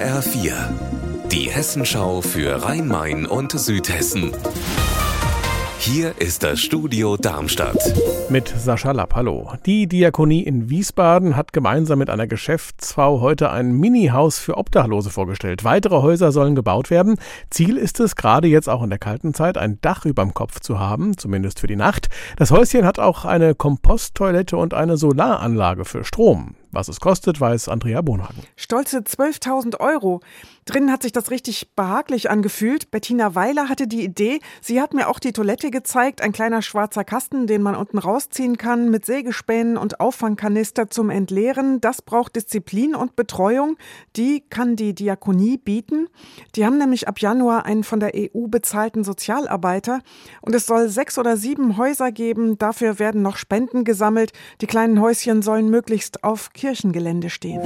HR4, die Hessenschau für Rhein-Main und Südhessen. Hier ist das Studio Darmstadt. Mit Sascha Lapp, hallo. Die Diakonie in Wiesbaden hat gemeinsam mit einer Geschäftsfrau heute ein Mini-Haus für Obdachlose vorgestellt. Weitere Häuser sollen gebaut werden. Ziel ist es, gerade jetzt auch in der kalten Zeit, ein Dach überm Kopf zu haben, zumindest für die Nacht. Das Häuschen hat auch eine Komposttoilette und eine Solaranlage für Strom. Was es kostet, weiß Andrea Bonhagen. Stolze 12.000 Euro. Drinnen hat sich das richtig behaglich angefühlt. Bettina Weiler hatte die Idee. Sie hat mir auch die Toilette gezeigt. Ein kleiner schwarzer Kasten, den man unten rausziehen kann, mit Sägespänen und Auffangkanister zum Entleeren. Das braucht Disziplin und Betreuung. Die kann die Diakonie bieten. Die haben nämlich ab Januar einen von der EU bezahlten Sozialarbeiter. Und es soll sechs oder sieben Häuser geben. Dafür werden noch Spenden gesammelt. Die kleinen Häuschen sollen möglichst auf Kirchengelände stehen.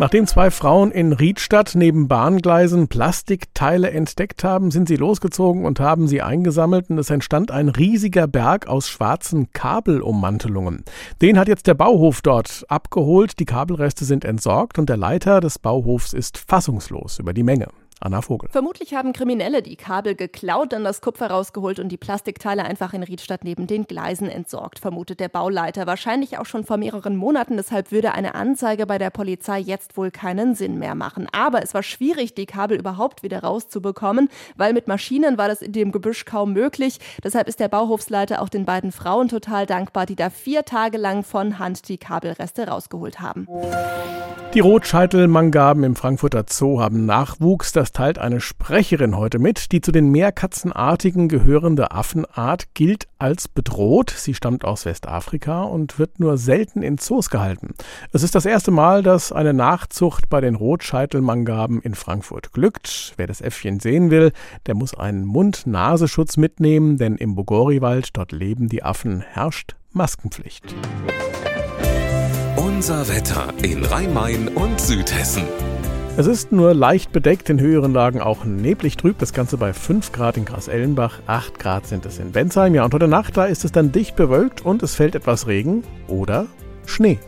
Nachdem zwei Frauen in Riedstadt neben Bahngleisen Plastikteile entdeckt haben, sind sie losgezogen und haben sie eingesammelt und es entstand ein riesiger Berg aus schwarzen Kabelummantelungen. Den hat jetzt der Bauhof dort abgeholt, die Kabelreste sind entsorgt und der Leiter des Bauhofs ist fassungslos über die Menge. Anna Vogel. Vermutlich haben Kriminelle die Kabel geklaut, dann das Kupfer rausgeholt und die Plastikteile einfach in Riedstadt neben den Gleisen entsorgt, vermutet der Bauleiter. Wahrscheinlich auch schon vor mehreren Monaten, deshalb würde eine Anzeige bei der Polizei jetzt wohl keinen Sinn mehr machen. Aber es war schwierig, die Kabel überhaupt wieder rauszubekommen, weil mit Maschinen war das in dem Gebüsch kaum möglich. Deshalb ist der Bauhofsleiter auch den beiden Frauen total dankbar, die da vier Tage lang von Hand die Kabelreste rausgeholt haben. Die Rotscheitel-Mangaben im Frankfurter Zoo haben Nachwuchs. Das teilt eine Sprecherin heute mit. Die zu den Meerkatzenartigen gehörende Affenart gilt als bedroht. Sie stammt aus Westafrika und wird nur selten in Zoos gehalten. Es ist das erste Mal, dass eine Nachzucht bei den Rotscheitel-Mangaben in Frankfurt glückt. Wer das Äffchen sehen will, der muss einen Mund-Nasenschutz mitnehmen, denn im Bogoriwald, dort leben die Affen, herrscht Maskenpflicht. Unser Wetter in Rhein-Main und Südhessen. Es ist nur leicht bedeckt, in höheren Lagen auch neblig trüb. Das Ganze bei 5 Grad in Gras-Ellenbach, 8 Grad sind es in Bensheim. Ja, und heute Nacht, da ist es dann dicht bewölkt und es fällt etwas Regen oder Schnee.